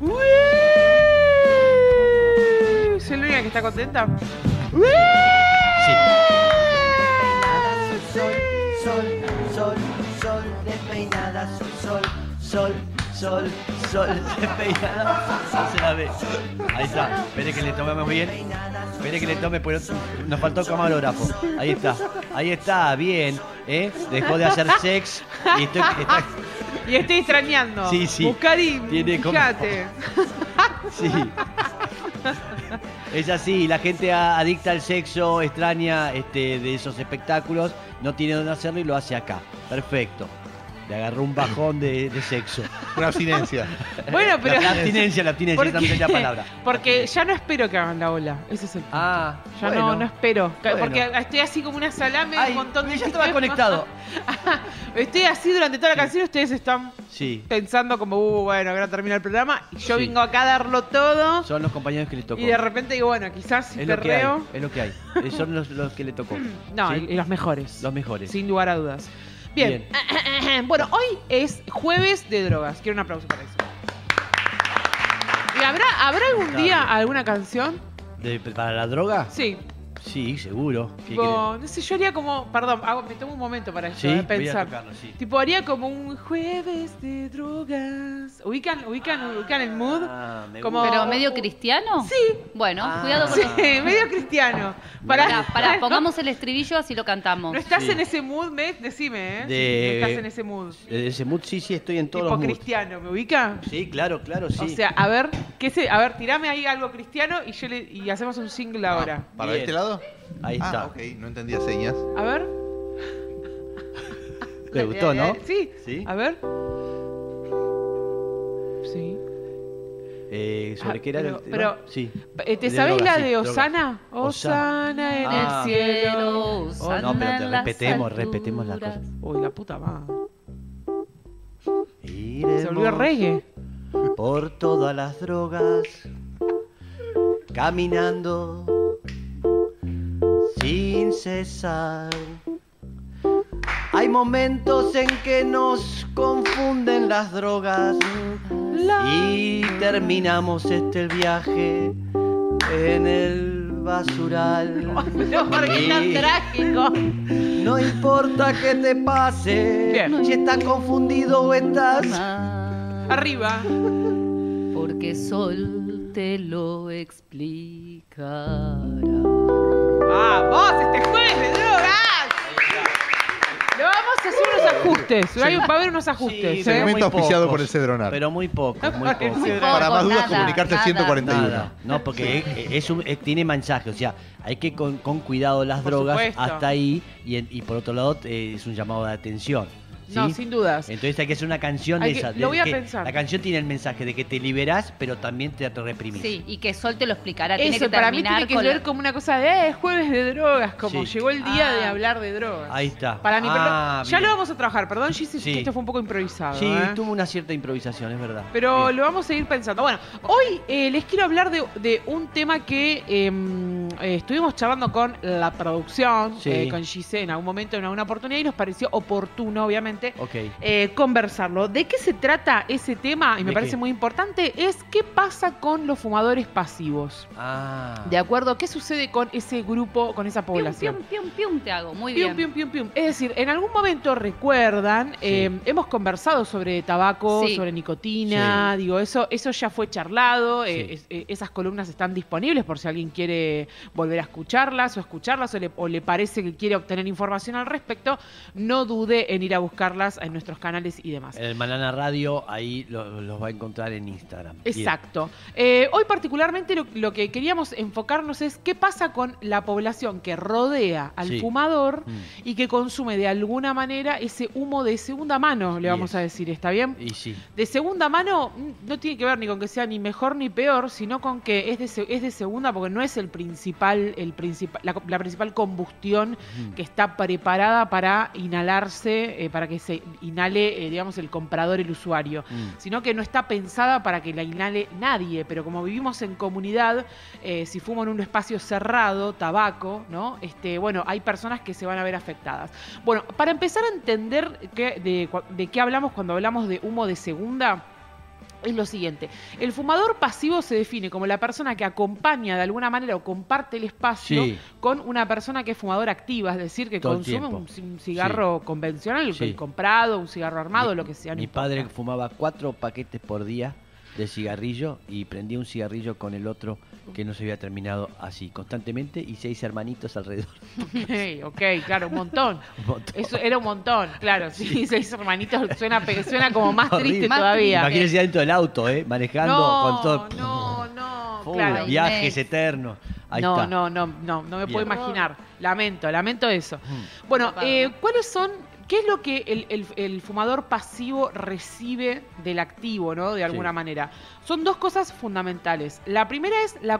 Uy. ¿Soy la única que está contenta? Uy. Sí. Sol, sol, sol, sol, despeinada, sol, sol, sol, sol, sol, despeinada. No se la ve. Ahí está. Espere que le tomemos bien. Espere que le tome, pues nos faltó camarógrafo. Ahí está. Ahí está, bien. ¿eh? Dejó de hacer sex y estoy, está- Y estoy extrañando. Sí, sí. Tiene como-. Sí. Es así, la gente adicta al sexo extraña este, de esos espectáculos, no tiene dónde hacerlo y lo hace acá. Perfecto. Le agarró un bajón de, de sexo. Una abstinencia. Bueno, pero. la abstinencia, la abstinencia, esa es la palabra. Porque ya no espero que hagan la ola. Ese es el punto. Ah, Ya bueno. no, no espero. Bueno. Porque estoy así como una salame, Ay, un montón de ya estaba temas. conectado. estoy así durante toda la canción, ustedes están Sí, pensando como, uh, bueno, ahora termina el programa. Y yo Sí. vengo acá a darlo todo. son los compañeros que le tocó. Y de repente digo, bueno, quizás si es lo que hay, perreo. es lo que hay. Eh, Son los, los que le tocó. No, ¿Sí? y los mejores. Los mejores. Sin lugar a dudas. Bien. bueno, hoy es jueves de drogas. Quiero un aplauso para eso. ¿Y habrá, ¿habrá algún día alguna canción? De- ¿Para la droga? Sí. Sí, seguro. ¿Qué Tipo, no sé, yo haría como. Perdón, hago- me tomo un momento para esto, Sí, eh, voy a pensar. tocarlo, sí. Tipo, haría como un jueves de drogas. ¿Ubican, ubican, ubican el mood? Ah, me Como- gusta. ¿Pero medio cristiano? Sí. Bueno, Ah. cuidado con Sí, los... medio cristiano. Pará, Para, pará, pongamos el estribillo así lo cantamos. ¿No estás Sí. en ese mood, me? Decime, ¿eh? De- Si estás en ese mood. De ese mood, sí, sí, estoy en todos Tipo los moods. cristiano, ¿me ubica? Sí, claro, claro, sí. O sea, a ver, ¿qué se, a ver, tirame ahí algo cristiano y yo le, y hacemos un single ahora. Ah, ¿Para Bien. este lado? Ahí está. Ah, ok, no entendía señas. A ver. ¿Te gustó, no? Sí. Sí. A ver. Sí. Eh, ¿Sobre Ah, qué era pero- el tema? pero- sí. Eh, ¿Te drogas, la sí, de. Osana? Osana. Osana en Ah. el cielo. Osana no, pero te en las respetemos, respetemos las alturas. cosas. Uy, la puta madre. Iremos Se volvió reggae. por todas las drogas, caminando cesar. Hay momentos en que nos confunden las drogas y terminamos este viaje en el basural. No, ¿por qué tan trágico? No importa que te pase, Bien. si estás confundido o estás Arriba. Porque Sol te lo explicará. ¡Vamos! ¡Este jueves de drogas! Le vamos a hacer unos ajustes. Hay- Va a haber unos ajustes. Sí, ¿eh? pero muy Segmento auspiciado pocos, por el Cedronar. Pero muy poco, muy poco. Muy Para más dudas, nada, comunicarte al nada. 141. Nada, no, porque es, es un- es- tiene mensaje, o sea, hay que con, con cuidado las Por drogas supuesto. hasta ahí y, en- y por otro lado eh, es un llamado de atención. ¿Sí? No, sin dudas. Entonces hay que hacer una canción Hay de que- esa. lo voy a que pensar. La canción tiene el mensaje de que te liberás, pero también te reprimís. Sí, y que Sol te lo explicará. Tiene Eso, que para mí tiene que la- como una cosa de eh, jueves de drogas, como Sí. llegó el día Ah. de hablar de drogas. Ahí está. Para mí, Ah, perdón, ya bien. lo vamos a trabajar. Perdón, Gis, Sí. que esto fue un poco improvisado. Sí, ¿eh? tuvo una cierta improvisación, es verdad. Pero Bien. lo vamos a ir pensando. Bueno, hoy eh, les quiero hablar de, de un tema que eh, estuvimos charlando con la producción, Sí. eh, con Gise en algún momento, en alguna oportunidad, y nos pareció oportuno, obviamente, eh, conversarlo. ¿De qué se trata ese tema? Y me ¿De parece qué? muy importante, es qué pasa con los fumadores pasivos. Ah. ¿De acuerdo? ¿Qué sucede con ese grupo, con esa Pium, población? pium, pium, pium, te hago. Muy Pium, bien. pium, pium, pium. Es decir, en algún momento recuerdan, eh, hemos conversado sobre tabaco, Sí. sobre nicotina, digo, eso, eso ya fue charlado, eh, es- eh, esas columnas están disponibles por si alguien quiere volver a escucharlas o escucharlas o le, o le parece que quiere obtener información al respecto, no dude en ir a buscarlas en nuestros canales y demás. El Manana Radio, ahí lo- los va a encontrar en Instagram. Exacto. Eh, hoy particularmente lo, lo que queríamos enfocarnos es qué pasa con la población que rodea al Sí. fumador Mm. y que consume de alguna manera ese humo de segunda mano, le vamos a decir, ¿está bien? Y sí. De segunda mano mm, no tiene que ver ni con que sea ni mejor ni peor, sino con que es de, es de segunda porque no es el principal, el principal, la, la principal combustión que está preparada para inhalarse, eh, para que se inhale, eh, digamos, el comprador, el usuario Mm. sino que no está pensada para que la inhale nadie, pero como vivimos en comunidad, eh, si fumo en un espacio cerrado, tabaco, ¿no? Este, bueno, hay personas que se van a ver afectadas. Bueno, para empezar a entender de qué hablamos cuando hablamos de humo de segunda, es lo siguiente. El fumador pasivo se define como la persona que acompaña de alguna manera o comparte el espacio Sí. con una persona que es fumadora activa, es decir, que Todo consume un, ci- un cigarro convencional, Sí. comprado, un cigarro armado, Mi- lo que sea. no Mi importa. padre fumaba cuatro paquetes por día de cigarrillo y prendía un cigarrillo con el otro que no se había terminado así constantemente y seis hermanitos alrededor. Ok, ok, claro, un montón. Un montón. Eso era un montón, claro. Sí, seis hermanitos suena, suena como más Horrible. triste Más todavía. Imagínense dentro del auto, ¿eh? manejando No, con todo. no, no, claro. Viajes eternos. Ahí no, está. no, no, no, no me puedo imaginar. Lamento, lamento eso. Mm. Bueno, eh. ¿cuáles son, qué es lo que el, el- el fumador pasivo recibe del activo, ¿no? De alguna Sí. manera. Son dos cosas fundamentales. La primera es la,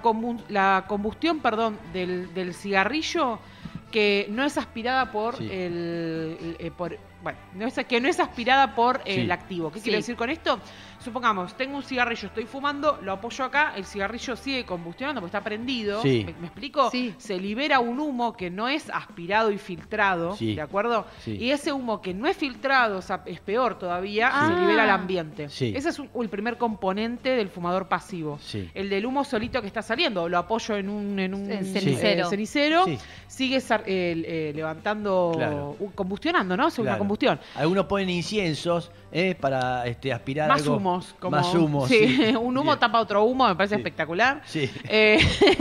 combustión, perdón, del, del cigarrillo que no es aspirada por Sí. el, el- eh, por, bueno, no es, que no es aspirada por Sí. el activo. ¿Qué Sí. quiero decir con esto? Supongamos, tengo un cigarrillo, estoy fumando, lo apoyo acá, el cigarrillo sigue combustionando porque está prendido. Sí. ¿Me, me explico? Sí. Se libera un humo que no es aspirado y filtrado, Sí. ¿de acuerdo? Sí. Y ese humo que no es filtrado, o sea, es peor todavía, Sí. se libera al Ah. ambiente. Sí. Ese es un- el primer componente del fumador pasivo. Sí. El del humo solito que está saliendo, lo apoyo en un, en un En cenicero. eh, cenicero, Sí. sigue sar- eh, eh, levantando, Claro. combustionando, ¿no? Es una combustión. Algunos ponen inciensos ¿eh? para este, aspirar Más algo. Humos. Como, Más humos. sí, sí. un humo Bien. tapa otro humo, me parece Sí. espectacular. Sí. Eh,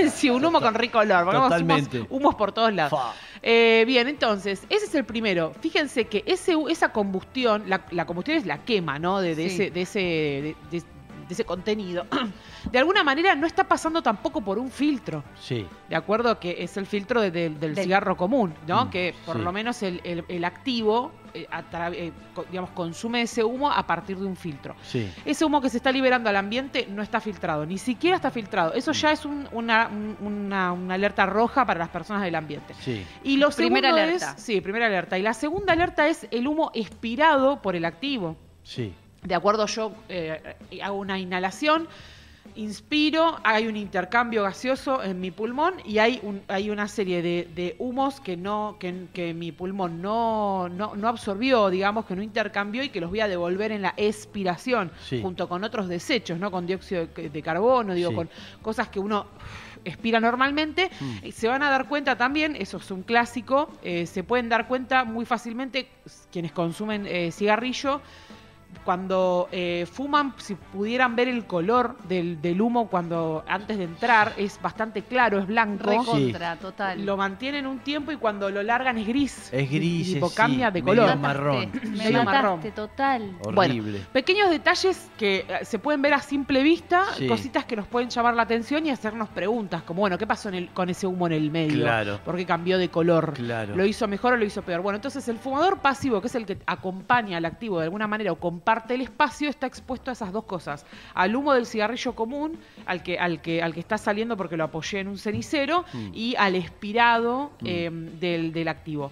sí, un humo con rico olor. Humos, Totalmente. humos por todos lados. Eh, bien, entonces, ese es el primero. Fíjense que ese, esa combustión, la, la combustión es la quema, ¿no? De, ese, de, ese, de, de- ese contenido. De alguna manera no está pasando tampoco por un filtro. Sí. De acuerdo que es el filtro de- de- del Del- cigarro común, ¿no? Mm, que por sí. lo menos el, el- el activo, eh, a eh, co- digamos, consume ese humo a partir de un filtro. Sí. Ese humo que se está liberando al ambiente no está filtrado, ni siquiera está filtrado. Eso ya es un- una, un- una- una alerta roja para las personas del ambiente. Sí. Y lo Primera segundo alerta. es, sí, primera alerta. Y la segunda alerta es el humo expirado por el activo. Sí. De acuerdo, yo eh, hago una inhalación, inspiro, hay un intercambio gaseoso en mi pulmón y hay, un, hay una serie de, de humos que, no, que, que mi pulmón no, no, no absorbió, digamos, que no intercambió y que los voy a devolver en la expiración, Sí. junto con otros desechos, ¿no? Con dióxido de, de carbono, digo, Sí. con cosas que uno expira normalmente. Mm. Y Se van a dar cuenta también, eso es un clásico, eh, se pueden dar cuenta muy fácilmente quienes consumen eh, cigarrillo. Cuando eh, fuman, si pudieran ver el color del, del humo cuando antes de entrar, es bastante claro, es blanco. Recontra, total. Lo mantienen un tiempo y cuando lo largan es gris. Es gris, Tipo, sí, cambia de medio color. marrón. Me Medio mataste, marrón. total. Horrible. Pequeños detalles que eh, se pueden ver a simple vista, Sí. cositas que nos pueden llamar la atención y hacernos preguntas, como, bueno, ¿qué pasó en el- con ese humo en el medio? Claro. ¿Por qué cambió de color? Claro. ¿Lo hizo mejor o lo hizo peor? Bueno, entonces el fumador pasivo, que es el que acompaña al activo de alguna manera o comparte el espacio, está expuesto a esas dos cosas. Al humo del cigarrillo común, al que, al que, al que está saliendo porque lo apoyé en un cenicero, Mm. y al expirado Mm. eh, del, del activo.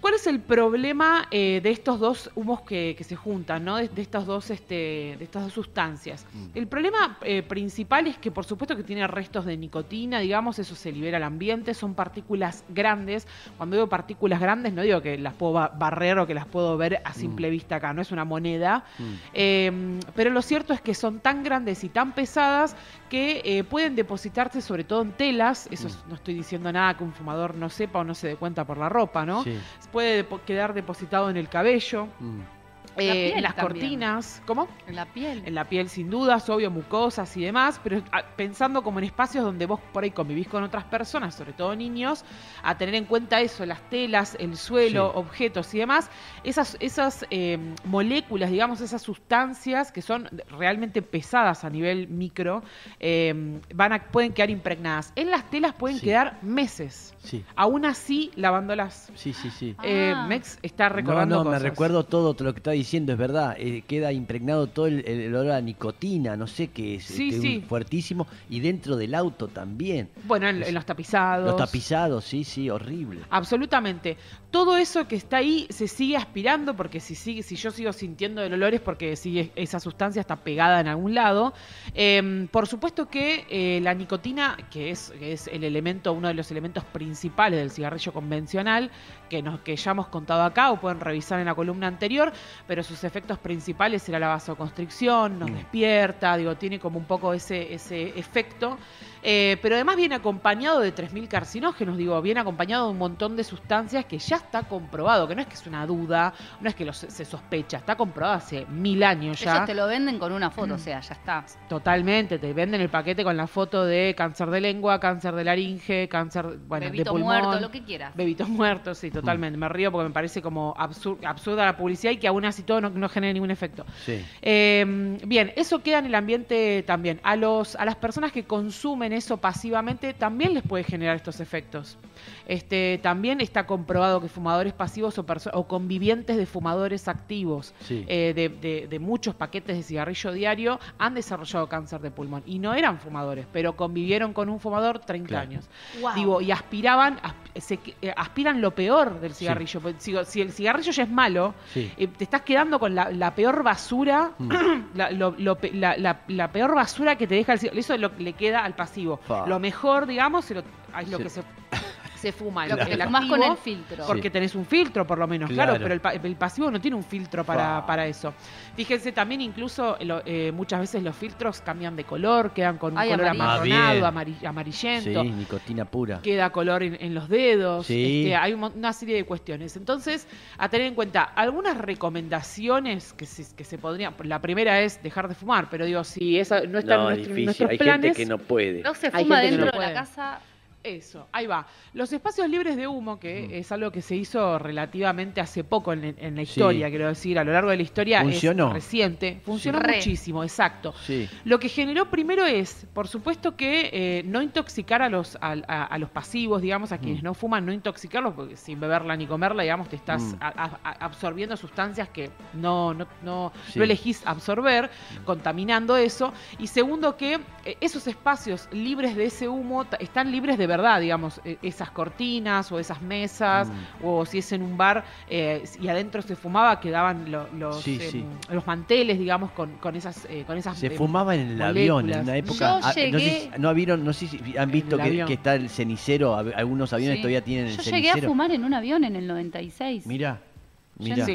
¿Cuál es el problema eh, de estos dos humos que, que se juntan, ¿no? de, de estas dos, este, de estas dos sustancias? Mm. El problema eh, principal es que, por supuesto, que tiene restos de nicotina, digamos, eso se libera al ambiente, son partículas grandes. Cuando digo partículas grandes, no digo que las puedo ba- barrer o que las puedo ver a simple vista acá, no es una moneda. Mm. Eh, pero lo cierto es que son tan grandes y tan pesadas que eh, pueden depositarse sobre todo en telas. Eso es- no estoy diciendo nada que un fumador no sepa o no se dé cuenta por la ropa, ¿no? Sí. Puede quedar depositado en el cabello, Mm. Eh, piel en las también. cortinas. ¿Cómo? En la piel. En la piel sin dudas, obvio, mucosas y demás, pero ah, pensando como en espacios donde vos por ahí convivís con otras personas, sobre todo niños, a tener en cuenta eso, las telas, el suelo, Sí. objetos y demás, esas, esas eh, moléculas, digamos, esas sustancias que son realmente pesadas a nivel micro, eh, van a, pueden quedar impregnadas. En las telas pueden Sí. quedar meses. Sí. Aún así, lavándolas. Sí, sí, sí. Eh, Ah. Mex está No, recordando no, me cosas. recuerdo todo lo que está diciendo, es verdad. eh, queda impregnado todo el, el olor a nicotina, no sé qué es. Sí, este, sí. fuertísimo. Y dentro del auto también. Bueno, en, en los tapizados. Los tapizados, sí, sí, horrible. Absolutamente. Todo eso que está ahí se sigue aspirando porque si sigue, si yo sigo sintiendo el olor es porque sigue, esa sustancia está pegada en algún lado. Eh, por supuesto que eh, la nicotina, que es, que es el elemento, uno de los elementos principales del cigarrillo convencional, que nos, que ya hemos contado acá o pueden revisar en la columna anterior, pero sus efectos principales era la vasoconstricción, nos Mm. despierta, digo, tiene como un poco ese, ese efecto. Eh, pero además viene acompañado de 3.000 carcinógenos, digo, viene acompañado de un montón de sustancias que ya está comprobado, que no es que es una duda, no es que lo se, se sospecha, está comprobado hace mil años ya. Ellos te lo venden con una foto, o sea, ya está. Totalmente, te venden el paquete con la foto de cáncer de lengua, cáncer de laringe, cáncer bueno, de Bebito pulmón. muerto, lo que quieras. Bebitos muertos, sí, totalmente. Me río porque me parece como absur- absurda la publicidad y que aún así todo no, no genera ningún efecto. Sí. Eh, bien, eso queda en el ambiente también. A, los, a las personas que consumen eso pasivamente también les puede generar estos efectos. Este, también está comprobado que fumadores pasivos o, o convivientes de fumadores activos Sí. eh, de, de- de muchos paquetes de cigarrillo diario han desarrollado cáncer de pulmón. Y no eran fumadores, pero convivieron con un fumador 30 Claro. años. Wow. Digo, y aspiraban, asp- se que- eh, aspiran lo peor del cigarrillo. Porque, digo, si el cigarrillo ya es malo, Sí. eh, te estás quedando con la, la peor basura, Mm. la, lo- lo la- la- la peor basura que te deja el cigarrillo. Eso es lo que le queda al pasivo. Lo mejor, digamos, se lo- es lo Sí. que se, se fuma. Lo que el te fumás con el filtro. Porque tenés un filtro, por lo menos, claro, Claro. pero el, pa- el pasivo no tiene un filtro para, para eso. Fíjense, también incluso lo- eh, muchas veces los filtros cambian de color, quedan con un Ay, color. Ah, amarronado, amari- Sí, amarillento nicotina pura. queda color en, en los dedos, Sí. este, hay una serie de cuestiones. Entonces, a tener en cuenta, algunas recomendaciones que se, que se podrían, la primera es dejar de fumar, pero digo, si esa no está en No, es nuestro- en difícil. nuestros Hay planes, gente que no puede. No se fuma que dentro no de la casa. Eso, ahí va. Los espacios libres de humo, que Mm. es algo que se hizo relativamente hace poco en, en la Sí. historia, quiero decir, a lo largo de la historia ¿Funcionó? es reciente, funcionó Sí. Muchísimo, exacto. Sí. Lo que generó primero es, por supuesto, que eh, no intoxicar a los, a, a- a los pasivos, digamos, a quienes Mm. no fuman, no intoxicarlos, porque sin beberla ni comerla, digamos, te estás Mm. a- a- a- absorbiendo sustancias que no, no, no, Sí. no elegís absorber, contaminando eso. Y segundo, que eh, esos espacios libres de ese humo están libres de verdad, digamos, eh, esas cortinas o esas mesas, Mm. o si es en un bar eh, y adentro se fumaba, quedaban lo- los, Sí, em, sí. los manteles, digamos, con, con esas, eh, con esas Se em, fumaba en el avión, en una época. Yo ah, no, sé no vieron, no sé si han visto el que, está el cenicero. Algunos aviones Sí. todavía tienen el Yo cenicero. llegué a fumar en un avión en el 96. Mira, Yo mira.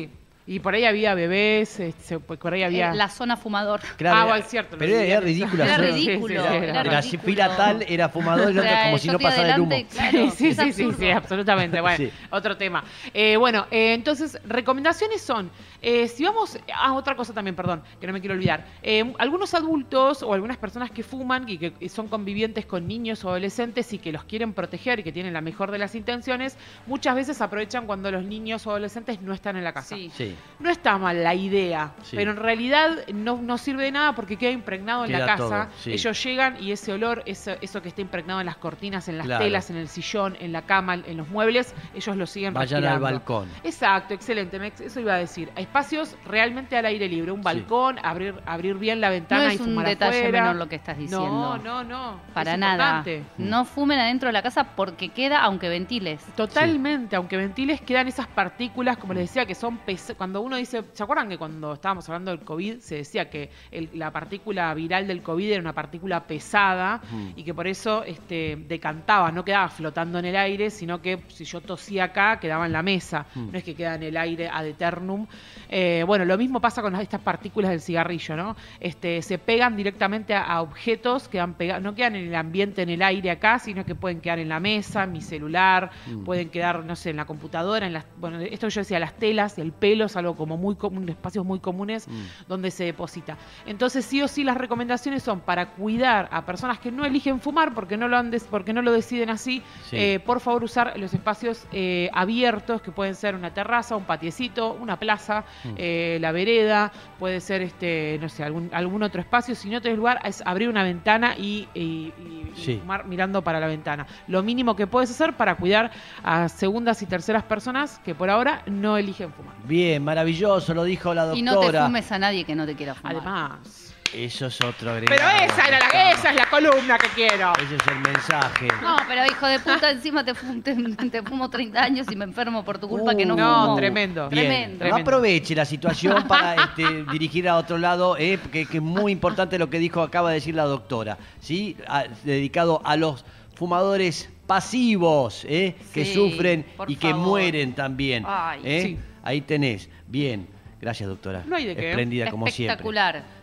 Y por ahí había bebés, este, por ahí había... La zona fumador. Claro, Ah, era- bueno, es cierto, Pero era, era ridículo. Era hacerlo. ridículo, Sí, sí, era la ridículo. fila tal era fumador y O otro sea, como si no pasara el humo. claro, sí, sí, sí, sí, absolutamente. Bueno, Sí. otro tema. Eh, bueno, eh, entonces, recomendaciones son, eh, si vamos, ah, otra cosa también, perdón, que no me quiero olvidar. Eh, algunos adultos o algunas personas que fuman y que son convivientes con niños o adolescentes y que los quieren proteger y que tienen la mejor de las intenciones, muchas veces aprovechan cuando los niños o adolescentes no están en la casa. Sí. Sí. No está mal la idea, Sí. pero en realidad no, no sirve de nada porque queda impregnado en la casa. todo, sí. Ellos llegan y ese olor, eso, eso que está impregnado en las cortinas, en las Claro. telas, en el sillón, en la cama, en los muebles, ellos lo siguen Vayan al respirando. balcón. Exacto, excelente, eso iba a decir. Espacios realmente al aire libre, un balcón, abrir, abrir bien la No ventana y es un fumar detalle afuera. menor lo que estás diciendo. No, no, no. Para es nada. importante. No fumen adentro de la casa porque queda aunque ventiles. Totalmente, aunque ventiles quedan esas partículas, como les decía, que son pes- cuando uno dice, ¿se acuerdan que cuando estábamos hablando del COVID se decía que el- la partícula viral del COVID era una partícula pesada Mm. y que por eso este, decantaba, no quedaba flotando en el aire, sino que si yo tosía acá quedaba en la mesa, Mm. no es que queda en el aire ad eternum. Eh, bueno, lo mismo pasa con las- estas partículas del cigarrillo, ¿no? Este, se pegan directamente a, a objetos, quedan no quedan en el ambiente, en el aire acá, sino que pueden quedar en la mesa, en mi celular, Mm. pueden quedar, no sé, en la computadora, en las, bueno, esto yo decía, las telas, el pelo es algo como muy común, espacios muy comunes Mm. donde se deposita. Entonces, sí o sí, las recomendaciones son para cuidar a personas que no eligen fumar porque no lo, han porque no lo deciden así, Sí. eh, por favor usar los espacios eh, abiertos, que pueden ser una terraza, un patiecito, una plaza, Mm. eh, la vereda, puede ser, este no sé, algún, algún otro espacio. Si no tenés lugar, es abrir una ventana y, y- y- y Sí. fumar mirando para la ventana. Lo mínimo que puedes hacer para cuidar a segundas y terceras personas que por ahora no eligen fumar. Bien, maravilloso, lo dijo la Y no te doctora. fumes a nadie que no te quiera fumar. Además. Eso es otro agregado. Pero esa era la, esa es la columna que quiero. Ese es el mensaje. No, pero hijo de puta, encima te, fu- te, te fumo 30 años y me enfermo por tu culpa Uh, que no No, fumo. tremendo. Bien, Tremendo. no aproveche la situación para este, dirigir a otro lado, eh, que, que es muy importante lo que dijo, acaba de decir la doctora, ¿sí? A- dedicado a los fumadores pasivos, eh, que Sí, sufren por y que favor. mueren también. Ay, eh. sí. Ahí tenés, bien. Gracias, doctora. No hay de qué. Espléndida como siempre. Espectacular.